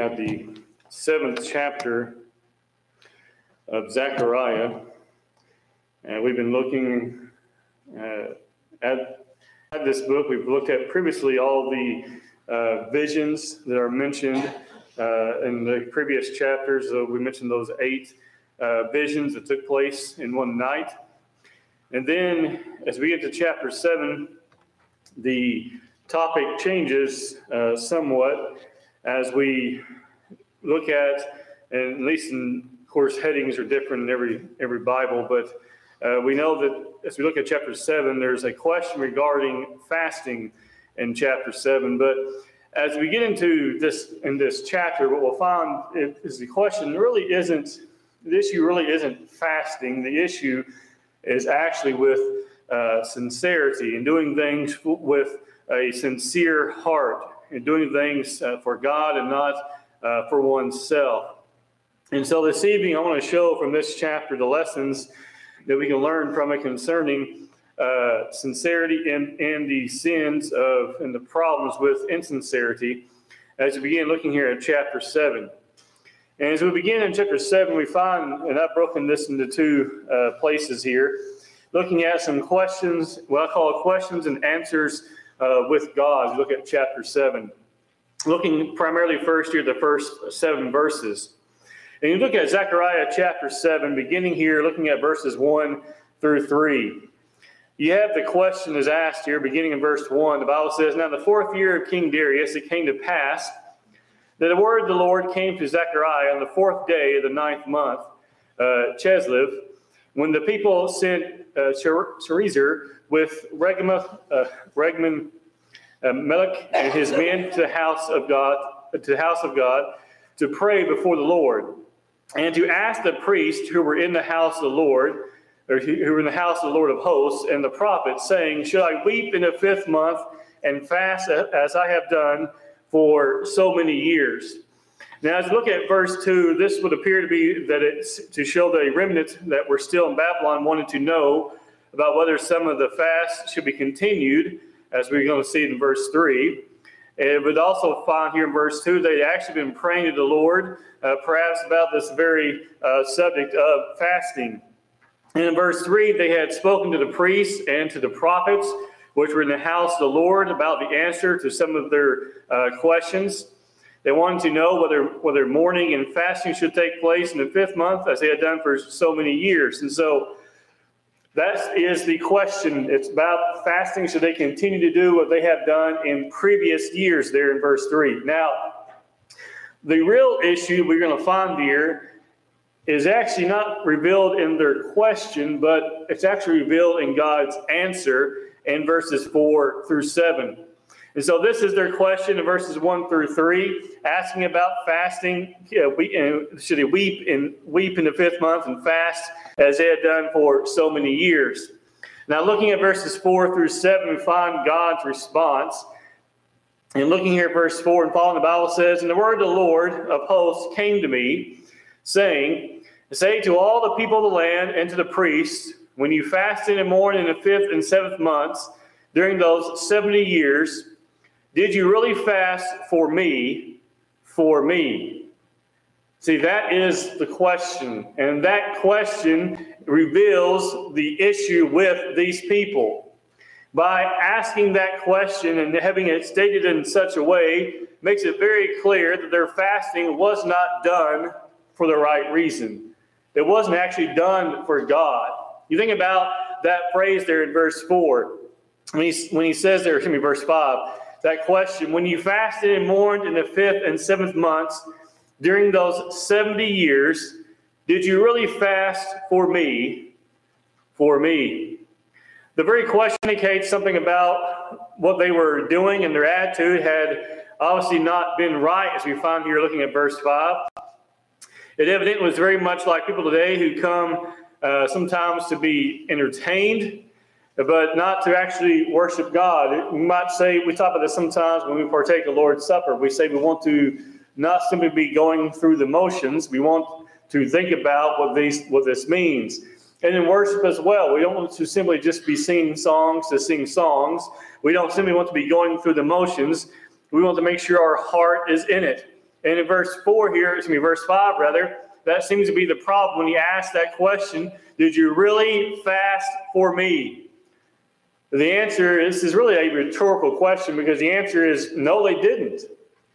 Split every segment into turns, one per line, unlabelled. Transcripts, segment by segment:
at the seventh chapter of Zechariah, and we've been looking uh, at, at this book. We've looked at previously all the uh, visions that are mentioned uh, in the previous chapters. So we mentioned those eight uh, visions that took place in one night. And then as we get to chapter seven, the topic changes uh, somewhat as we look at, and at least in of course headings are different in every every Bible, but uh, we know that as we look at chapter seven, there's a question regarding fasting in chapter seven. But as we get into this in this chapter, what we'll find is the question really isn't the issue really isn't fasting. The issue is actually with uh, sincerity and doing things with a sincere heart and doing things uh, for God and not uh, for oneself. And so this evening, I want to show from this chapter the lessons that we can learn from it concerning uh, sincerity and, and the sins of and the problems with insincerity as we begin looking here at chapter 7. And as we begin in chapter 7, we find, and I've broken this into two uh, places here, looking at some questions, what I call questions and answers uh, with God. Look at chapter 7. Looking primarily first here, the first seven verses. And you look at Zechariah chapter 7, beginning here, looking at verses 1 through 3. You have the question is asked here, beginning in verse 1. The Bible says, Now, the fourth year of King Darius, it came to pass that the word of the Lord came to Zechariah on the fourth day of the ninth month, uh, Chislev, when the people sent uh, with Regma, uh, Regman uh, Melech and his men to the house of God, to the house of God, to pray before the Lord, and to ask the priests who were in the house of the Lord, or who were in the house of the Lord of hosts, and the prophets, saying, Should I weep in the fifth month and fast as I have done for so many years? Now, as you look at verse 2, this would appear to be that it's to show the remnants that were still in Babylon wanted to know about whether some of the fast should be continued, as we're going to see in verse 3. And we'd also find here in verse 2, they'd actually been praying to the Lord, uh, perhaps about this very uh, subject of fasting. And in verse 3, they had spoken to the priests and to the prophets, which were in the house of the Lord, about the answer to some of their uh, questions. They wanted to know whether, whether mourning and fasting should take place in the fifth month, as they had done for so many years. And so that is the question. It's about fasting. Should they continue to do what they have done in previous years, there in verse 3. Now, the real issue we're going to find here is actually not revealed in their question, but it's actually revealed in God's answer in verses 4 through 7. And so this is their question in verses one through three, asking about fasting. we, uh, should he weep in weep in the fifth month and fast as they had done for so many years? Now, looking at verses four through seven, we find God's response. And looking here at verse four and following, the Bible says, "And the word of the Lord of hosts came to me, saying, Say to all the people of the land and to the priests, when you fasted and mourn in the fifth and seventh months during those seventy years." Did you really fast for me, for me? See, that is the question. And that question reveals the issue with these people. By asking that question and having it stated in such a way, makes it very clear that their fasting was not done for the right reason. It wasn't actually done for God. You think about that phrase there in verse 4. When he, when he says there, excuse me, verse 5, that question. When you fasted and mourned in the fifth and seventh months during those 70 years, did you really fast for me? For me. The very question indicates something about what they were doing, and their attitude had obviously not been right, as we find here looking at verse 5. It evidently was very much like people today who come uh, sometimes to be entertained but not to actually worship God. We might say, we talk about this sometimes when we partake the Lord's Supper. We say we want to not simply be going through the motions, we want to think about what, these, what this means. And in worship as well, we don't want to simply just be singing songs to sing songs. We don't simply want to be going through the motions. We want to make sure our heart is in it. And in verse 4 here, excuse me, verse 5 rather, that seems to be the problem when he asks that question Did you really fast for me? The answer this is really a rhetorical question because the answer is no, they didn't.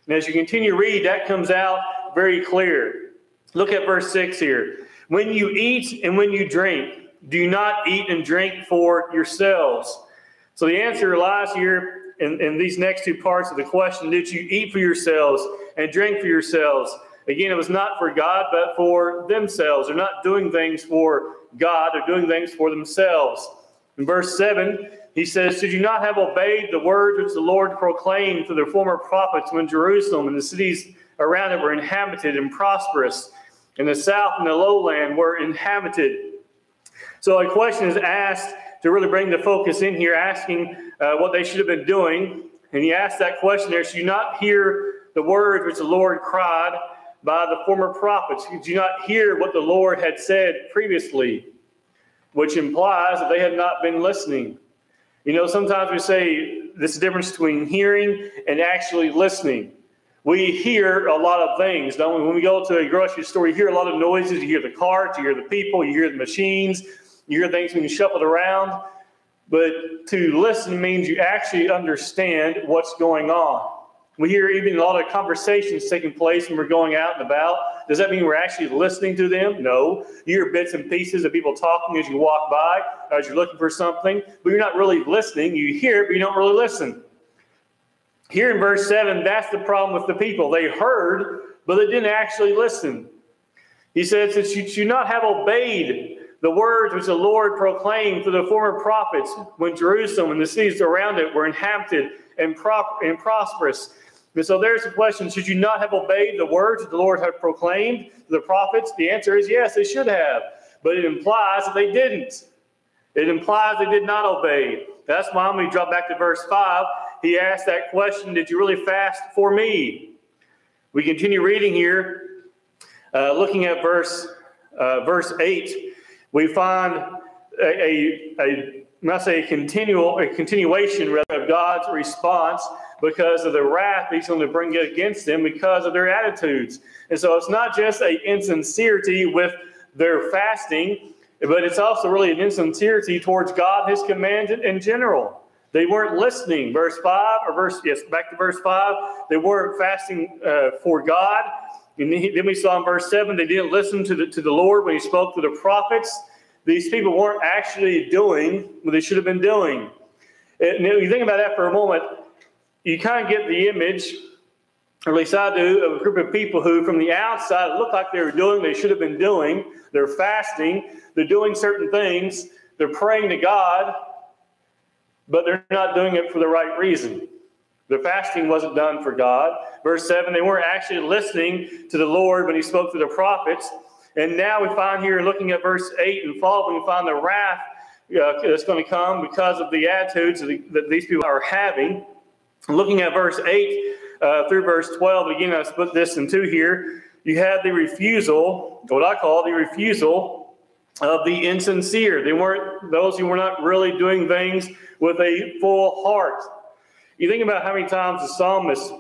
And as you continue to read, that comes out very clear. Look at verse 6 here. When you eat and when you drink, do not eat and drink for yourselves. So the answer lies here in, in these next two parts of the question Did you eat for yourselves and drink for yourselves? Again, it was not for God, but for themselves. They're not doing things for God, they're doing things for themselves. In verse 7, he says, Did you not have obeyed the words which the Lord proclaimed to the former prophets when Jerusalem and the cities around it were inhabited and prosperous, and the south and the lowland were inhabited? So a question is asked to really bring the focus in here, asking uh, what they should have been doing. And he asked that question there, Should you not hear the words which the Lord cried by the former prophets? Did you not hear what the Lord had said previously? Which implies that they had not been listening. You know, sometimes we say this difference between hearing and actually listening. We hear a lot of things, don't we? When we go to a grocery store, you hear a lot of noises. You hear the carts, you hear the people, you hear the machines, you hear things being shuffled around. But to listen means you actually understand what's going on. We hear even a lot of conversations taking place when we're going out and about. Does that mean we're actually listening to them? No. You hear bits and pieces of people talking as you walk by, as you're looking for something, but you're not really listening. You hear it, but you don't really listen. Here in verse 7, that's the problem with the people. They heard, but they didn't actually listen. He says that you should not have obeyed the words which the Lord proclaimed to the former prophets when Jerusalem and the cities around it were inhabited and, and prosperous. And so there's the question Should you not have obeyed the words that the Lord had proclaimed to the prophets? The answer is yes, they should have. But it implies that they didn't. It implies they did not obey. That's why when we drop back to verse 5, he asked that question Did you really fast for me? We continue reading here, uh, looking at verse, uh, verse 8. We find a, a, a must say a continual a continuation rather of God's response because of the wrath he's going to bring against them because of their attitudes. And so it's not just a insincerity with their fasting, but it's also really an insincerity towards God, his commands in general. They weren't listening. Verse 5, or verse, yes, back to verse 5. They weren't fasting uh, for God. And then we saw in verse 7, they didn't listen to the, to the Lord when he spoke to the prophets. These people weren't actually doing what they should have been doing. And you think about that for a moment, you kind of get the image, or at least I do, of a group of people who, from the outside, look like they were doing they should have been doing. They're fasting, they're doing certain things, they're praying to God, but they're not doing it for the right reason. Their fasting wasn't done for God. Verse 7, they weren't actually listening to the Lord when He spoke to the prophets. And now we find here, looking at verse 8 and following, we find the wrath uh, that's going to come because of the attitudes that these people are having. Looking at verse 8 uh, through verse 12, again, I split this in two here. You have the refusal, what I call the refusal of the insincere. They weren't those who were not really doing things with a full heart. You think about how many times the psalmist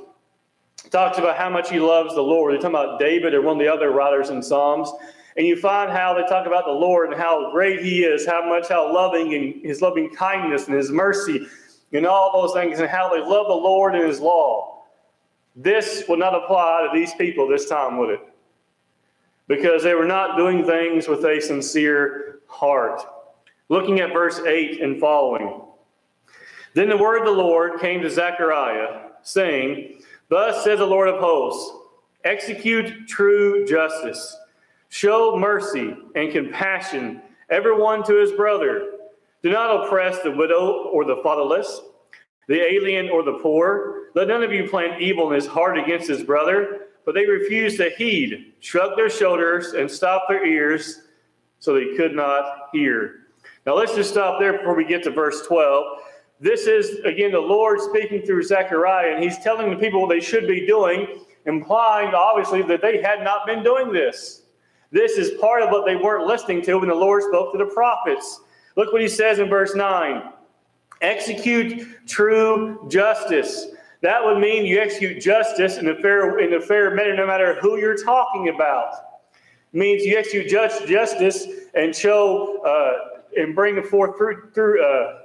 talks about how much he loves the Lord. They talk about David or one of the other writers in Psalms. And you find how they talk about the Lord and how great he is, how much, how loving and his loving kindness and his mercy and all those things, and how they love the Lord and his law. This would not apply to these people this time, would it? Because they were not doing things with a sincere heart. Looking at verse 8 and following. Then the word of the Lord came to Zechariah, saying, Thus says the Lord of hosts, execute true justice, show mercy and compassion, everyone to his brother do not oppress the widow or the fatherless, the alien or the poor. Let none of you plan evil in his heart against his brother. But they refused to heed, shrugged their shoulders, and stopped their ears so they could not hear. Now let's just stop there before we get to verse 12. This is, again, the Lord speaking through Zechariah, and he's telling the people what they should be doing, implying, obviously, that they had not been doing this. This is part of what they weren't listening to when the Lord spoke to the prophets. Look what he says in verse 9 execute true justice. That would mean you execute justice in a fair, in a fair manner no matter who you're talking about. It means you execute just, justice and show uh, and bring forth through, through uh,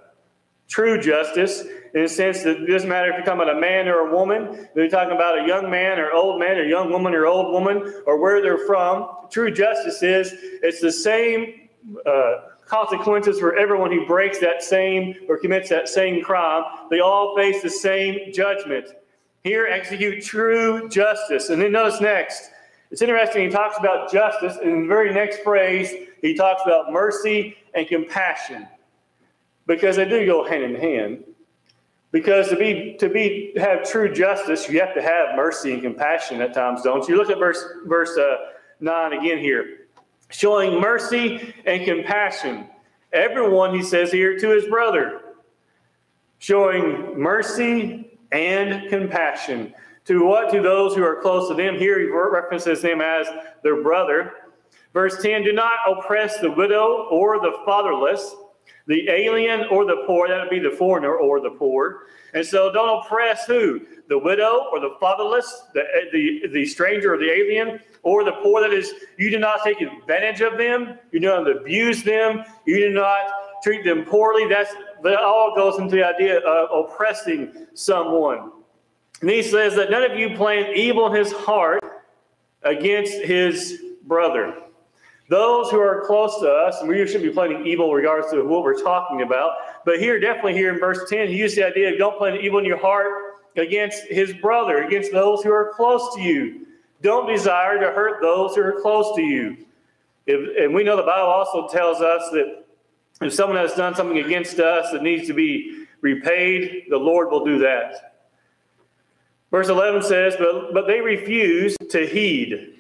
true justice in the sense that it doesn't matter if you're talking about a man or a woman, if you're talking about a young man or old man or young woman or old woman or where they're from. True justice is it's the same uh, consequences for everyone who breaks that same or commits that same crime. They all face the same judgment. Here, execute true justice. And then notice next. It's interesting, he talks about justice, and in the very next phrase, he talks about mercy and compassion because they do go hand in hand. Because to be to be have true justice, you have to have mercy and compassion at times, don't you? Look at verse verse uh, nine again here, showing mercy and compassion. Everyone, he says here, to his brother, showing mercy and compassion. To what? To those who are close to them. Here he references them as their brother. Verse 10 Do not oppress the widow or the fatherless the alien or the poor, that would be the foreigner or the poor. And so don't oppress who? The widow or the fatherless, the, the, the stranger or the alien, or the poor. That is, you do not take advantage of them. You do not abuse them. You do not treat them poorly. That's, that all goes into the idea of oppressing someone. And he says that none of you plan evil in his heart against his brother. Those who are close to us, and we should be planning evil regards to what we're talking about. But here, definitely here in verse 10, he used the idea of don't plan evil in your heart against his brother, against those who are close to you. Don't desire to hurt those who are close to you. If, and we know the Bible also tells us that if someone has done something against us that needs to be repaid, the Lord will do that. Verse 11 says, But, but they refuse to heed.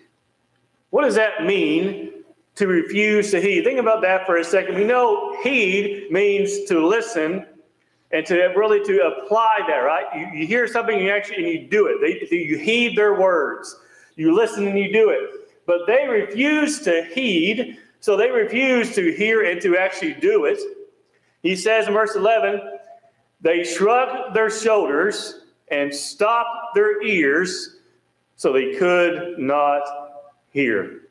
What does that mean? to refuse to heed. Think about that for a second. We know heed means to listen and to really to apply that, right? You, you hear something and you actually and you do it. They, you heed their words. You listen and you do it. But they refuse to heed, so they refuse to hear and to actually do it. He says in verse 11, they shrugged their shoulders and stopped their ears so they could not hear.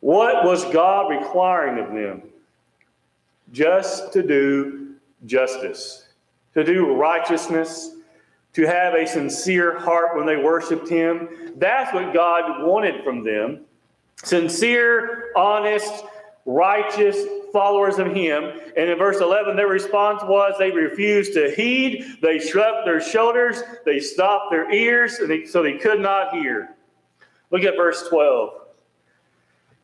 What was God requiring of them? Just to do justice, to do righteousness, to have a sincere heart when they worshiped Him. That's what God wanted from them. Sincere, honest, righteous followers of Him. And in verse 11, their response was they refused to heed, they shrugged their shoulders, they stopped their ears, and they, so they could not hear. Look at verse 12.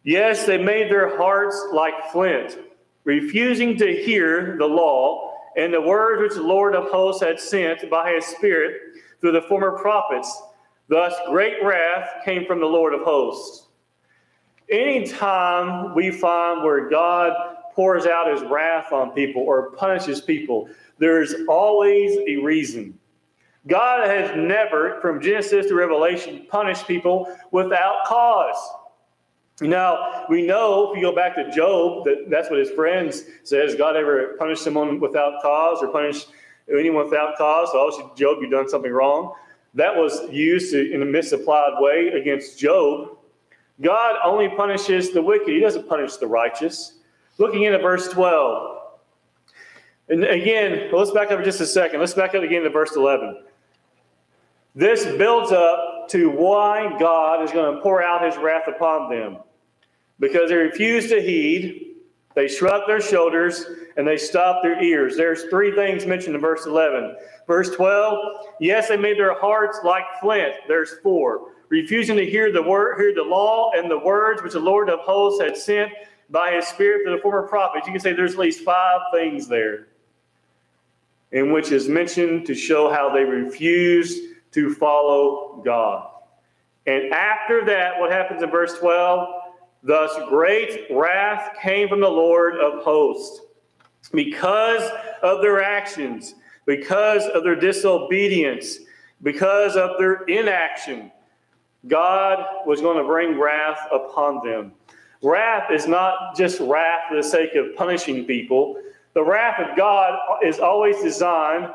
Yes, they made their hearts like flint, refusing to hear the law and the words which the Lord of hosts had sent by his Spirit through the former prophets. Thus, great wrath came from the Lord of hosts. Anytime we find where God pours out his wrath on people or punishes people, there's always a reason. God has never, from Genesis to Revelation, punished people without cause. Now, we know if you go back to Job, that that's what his friends says. God ever punished someone without cause or punished anyone without cause? So obviously, Job, you've done something wrong. That was used in a misapplied way against Job. God only punishes the wicked. He doesn't punish the righteous. Looking into verse 12. And again, let's back up just a second. Let's back up again to verse 11. This builds up to why God is going to pour out his wrath upon them. Because they refused to heed, they shrugged their shoulders, and they stopped their ears. There's three things mentioned in verse 11. Verse 12, yes, they made their hearts like flint. There's four. Refusing to hear the word, hear the law and the words which the Lord of hosts had sent by his spirit to the former prophets. You can say there's at least five things there in which is mentioned to show how they refused to follow God. And after that, what happens in verse 12? Thus great wrath came from the Lord of hosts because of their actions, because of their disobedience, because of their inaction. God was going to bring wrath upon them. Wrath is not just wrath for the sake of punishing people. The wrath of God is always designed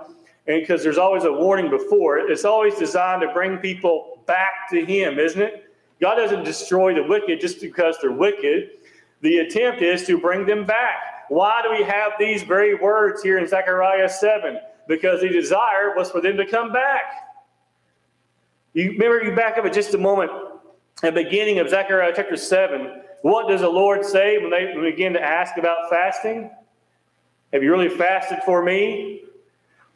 and because there's always a warning before it, it's always designed to bring people back to Him, isn't it? God doesn't destroy the wicked just because they're wicked. The attempt is to bring them back. Why do we have these very words here in Zechariah 7? Because the desire was for them to come back. You remember you back up at just a moment at the beginning of Zechariah chapter 7. What does the Lord say when they begin to ask about fasting? Have you really fasted for me?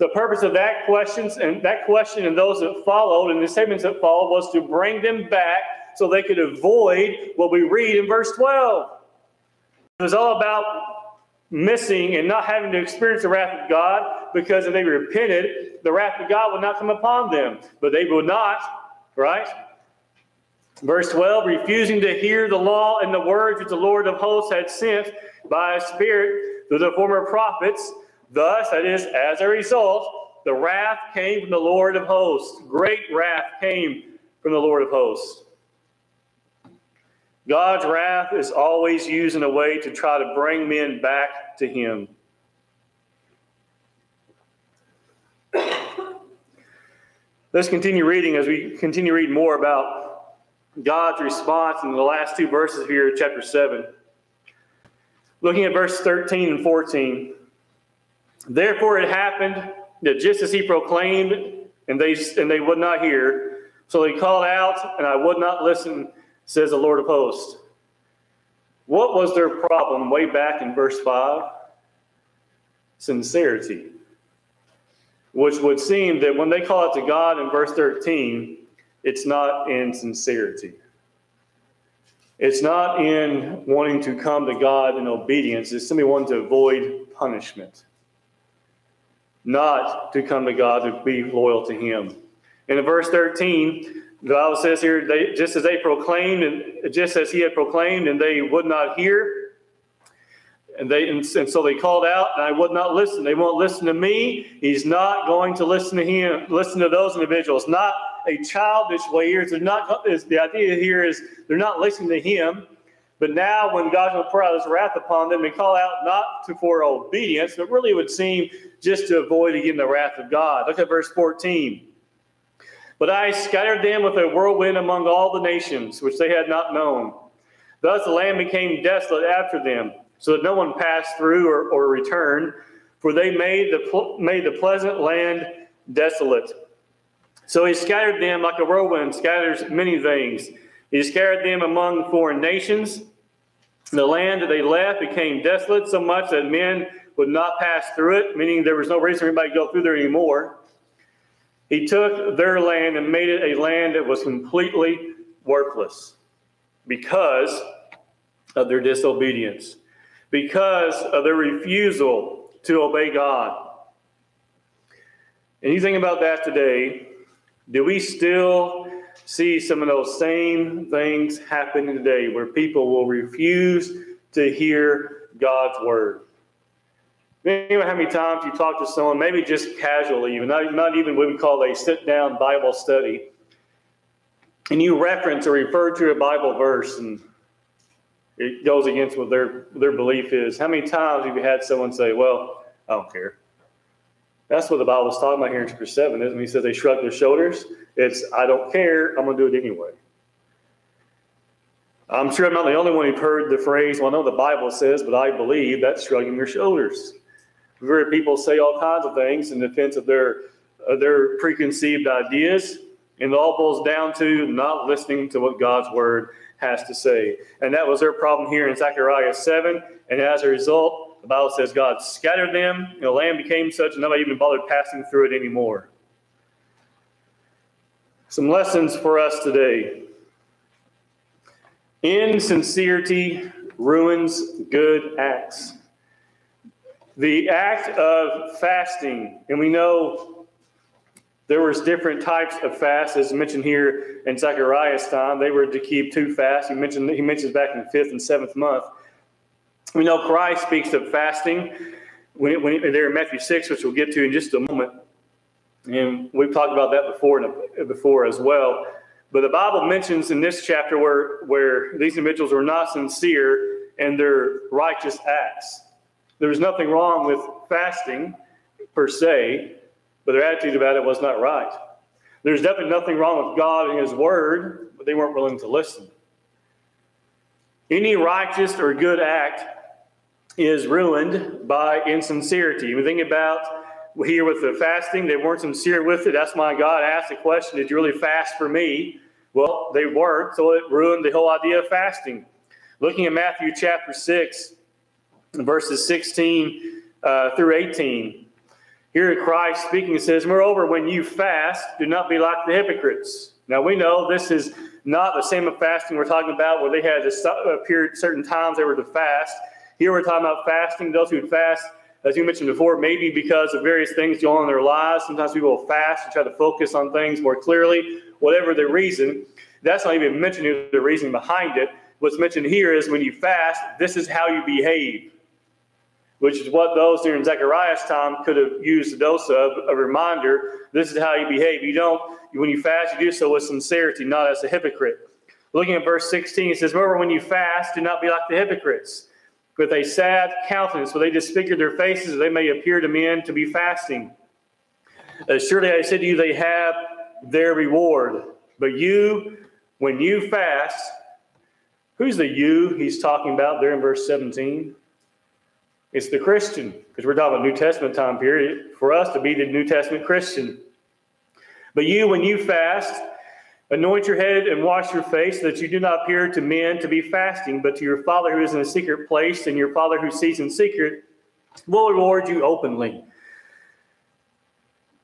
The purpose of that questions and that question and those that followed and the statements that followed was to bring them back so they could avoid what we read in verse 12. It was all about missing and not having to experience the wrath of God because if they repented, the wrath of God would not come upon them. But they would not, right? Verse 12, refusing to hear the law and the words which the Lord of hosts had sent by a spirit through the former prophets. Thus, that is, as a result, the wrath came from the Lord of hosts. Great wrath came from the Lord of hosts. God's wrath is always used in a way to try to bring men back to Him. Let's continue reading as we continue reading more about God's response in the last two verses here, chapter 7. Looking at verse 13 and 14. Therefore it happened that just as he proclaimed, and they, and they would not hear, so he called out, and I would not listen says the Lord of hosts. What was their problem way back in verse 5? Sincerity. Which would seem that when they call it to God in verse 13, it's not in sincerity. It's not in wanting to come to God in obedience. It's simply wanting to avoid punishment. Not to come to God to be loyal to Him. And in verse 13, the Bible says here, they, just as they proclaimed, and just as he had proclaimed, and they would not hear, and they and, and, so they called out, and I would not listen. They won't listen to me. He's not going to listen to him. Listen to those individuals. Not a childish way here. They're not. Is, the idea here is they're not listening to him. But now, when God will pour out His wrath upon them, they call out not to for obedience, but really would seem just to avoid again the wrath of God. Look at verse fourteen. But I scattered them with a whirlwind among all the nations, which they had not known. Thus the land became desolate after them, so that no one passed through or, or returned, for they made the, made the pleasant land desolate. So he scattered them like a whirlwind scatters many things. He scattered them among foreign nations. The land that they left became desolate so much that men would not pass through it, meaning there was no reason for anybody to go through there anymore. He took their land and made it a land that was completely worthless because of their disobedience, because of their refusal to obey God. And you think about that today, do we still see some of those same things happening today where people will refuse to hear God's word? Know how many times you talk to someone, maybe just casually, even not, not even what we call a sit down Bible study, and you reference or refer to a Bible verse and it goes against what their, their belief is. How many times have you had someone say, Well, I don't care? That's what the Bible is talking about here in chapter 7, isn't it? He says they shrug their shoulders. It's, I don't care, I'm going to do it anyway. I'm sure I'm not the only one who've heard the phrase, well, I know the Bible says, but I believe that's shrugging your shoulders. We've heard people say all kinds of things in defense of their, of their preconceived ideas, and it all boils down to not listening to what God's word has to say. And that was their problem here in Zechariah 7. And as a result, the Bible says God scattered them, and the land became such, and nobody even bothered passing through it anymore. Some lessons for us today. Insincerity ruins good acts the act of fasting, and we know there was different types of fasts, as mentioned here in Zechariah's time. They were to keep two fasts. He mentioned he mentions back in the fifth and seventh month. We know Christ speaks of fasting when, when there in Matthew six, which we'll get to in just a moment. And we've talked about that before uh, before as well. But the Bible mentions in this chapter where where these individuals were not sincere in their righteous acts. There was nothing wrong with fasting per se, but their attitude about it was not right. There's definitely nothing wrong with God and His Word, but they weren't willing to listen. Any righteous or good act is ruined by insincerity. We think about here with the fasting, they weren't sincere with it. That's why God asked the question, Did you really fast for me? Well, they weren't, so it ruined the whole idea of fasting. Looking at Matthew chapter 6, verses 16 uh, through 18. Here Christ speaking says, Moreover, when you fast, do not be like the hypocrites. Now we know this is not the same of fasting we're talking about where they had a appear uh, certain times they were to fast. Here we're talking about fasting, those who would fast, as you mentioned before, maybe because of various things going on in their lives. Sometimes people will fast and try to focus on things more clearly, whatever the reason. That's not even mentioning the reason behind it. What's mentioned here is when you fast, this is how you behave which is what those during Zechariah's time could have used a dose of, a reminder. This is how you behave. You don't, when you fast, you do so with sincerity, not as a hypocrite. Looking at verse 16, it says, Remember, when you fast, do not be like the hypocrites, with a sad countenance, for they disfigure their faces, that they may appear to men to be fasting. Uh, surely I said to you, they have their reward. But you, when you fast, who's the you he's talking about there in verse 17? It's the Christian, because we're talking about New Testament time period, for us to be the New Testament Christian. But you, when you fast, anoint your head and wash your face, so that you do not appear to men to be fasting, but to your Father who is in a secret place, and your Father who sees in secret will reward you openly.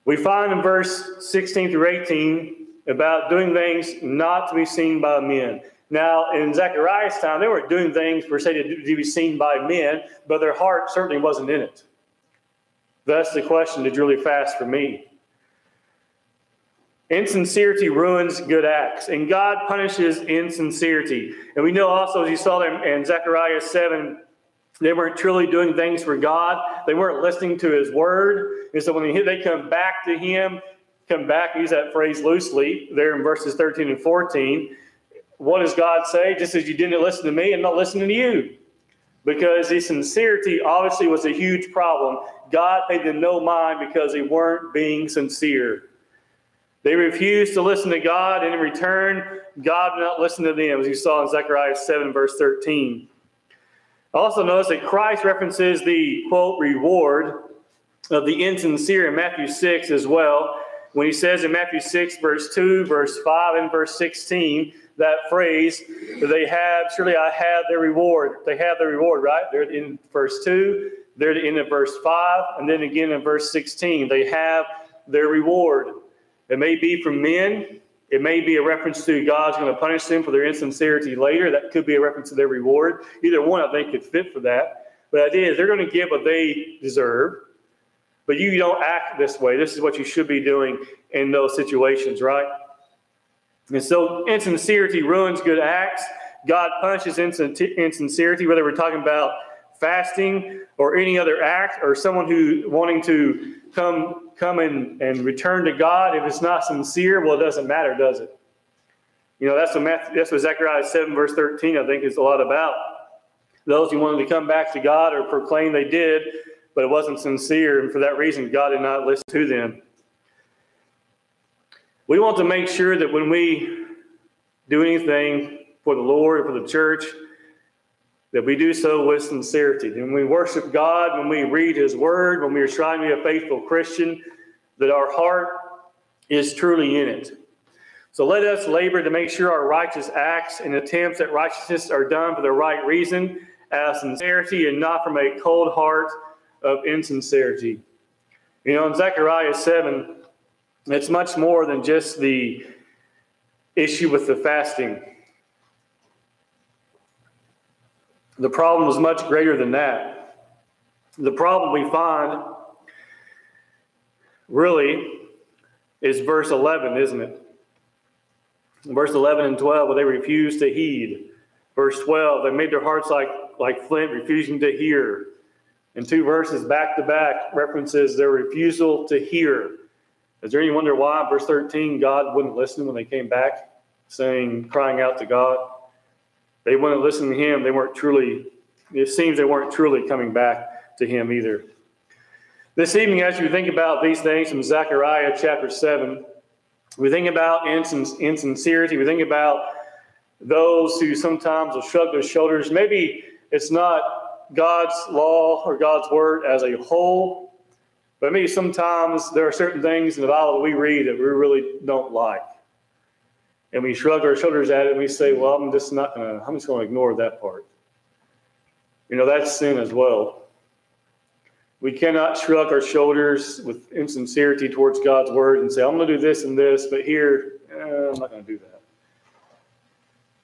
We find in verse 16 through 18 about doing things not to be seen by men. Now, in Zechariah's time, they weren't doing things per se to, to be seen by men, but their heart certainly wasn't in it. That's the question Did really fast for me? Insincerity ruins good acts, and God punishes insincerity. And we know also, as you saw there in Zechariah 7, they weren't truly doing things for God. They weren't listening to His word. And so when they come back to Him, come back, use that phrase loosely there in verses 13 and 14 what does God say? Just as you didn't listen to me, I'm not listening to you. Because his sincerity obviously was a huge problem. God paid them no mind because they weren't being sincere. They refused to listen to God, and in return, God did not listen to them, as you saw in Zechariah 7, verse 13. Also, notice that Christ references the quote reward of the insincere in Matthew 6 as well, when he says in Matthew 6, verse 2, verse 5, and verse 16, that phrase, they have, surely I have their reward. They have their reward, right? They're in verse 2, they're in the verse 5, and then again in verse 16. They have their reward. It may be from men, it may be a reference to God's going to punish them for their insincerity later. That could be a reference to their reward. Either one, I think, could fit for that. But the idea is they're going to give what they deserve, but you don't act this way. This is what you should be doing in those situations, right? And so insincerity ruins good acts. God punishes insincerity, whether we're talking about fasting or any other act or someone who wanting to come come and, and return to God. If it's not sincere, well, it doesn't matter, does it? You know, that's what, Matthew, that's what Zechariah 7, verse 13, I think, is a lot about. Those who wanted to come back to God or proclaim they did, but it wasn't sincere. And for that reason, God did not listen to them. We want to make sure that when we do anything for the Lord or for the church, that we do so with sincerity. When we worship God, when we read His Word, when we are trying to be a faithful Christian, that our heart is truly in it. So let us labor to make sure our righteous acts and attempts at righteousness are done for the right reason, out of sincerity, and not from a cold heart of insincerity. You know, in Zechariah 7, it's much more than just the issue with the fasting. The problem was much greater than that. The problem we find really is verse 11, isn't it? Verse 11 and 12, where they refused to heed. Verse 12, they made their hearts like, like flint, refusing to hear. And two verses back to back references their refusal to hear. Is there any wonder why, verse 13, God wouldn't listen when they came back, saying, crying out to God? They wouldn't listen to Him. They weren't truly, it seems they weren't truly coming back to Him either. This evening, as you think about these things from Zechariah chapter 7, we think about insincerity, we think about those who sometimes will shrug their shoulders. Maybe it's not God's law or God's word as a whole, but maybe sometimes there are certain things in the Bible that we read that we really don't like. And we shrug our shoulders at it and we say, well, I'm just not going to, I'm just to ignore that part. You know, that's sin as well. We cannot shrug our shoulders with insincerity towards God's word and say, I'm going to do this and this, but here, eh, I'm not going to do that.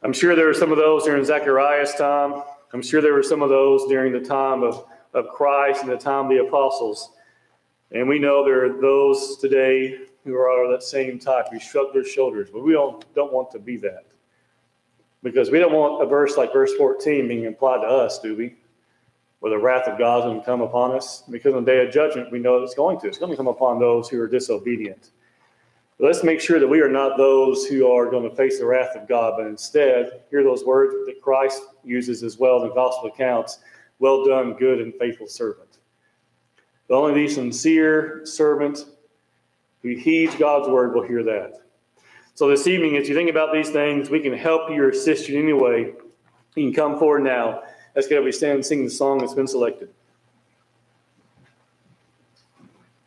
I'm sure there were some of those during Zechariah's time. I'm sure there were some of those during the time of, of Christ and the time of the apostles. And we know there are those today who are of that same type who shrug their shoulders, but we don't, don't want to be that. Because we don't want a verse like verse 14 being applied to us, do we? Where the wrath of God is going to come upon us. Because on the day of judgment, we know it's going to. It's going to come upon those who are disobedient. But let's make sure that we are not those who are going to face the wrath of God, but instead hear those words that Christ uses as well in the gospel accounts Well done, good and faithful servant. But only the sincere servant who heeds God's word will hear that. So this evening, as you think about these things, we can help you or assist you in any way. You can come forward now. That's going to be we stand and sing the song that's been selected.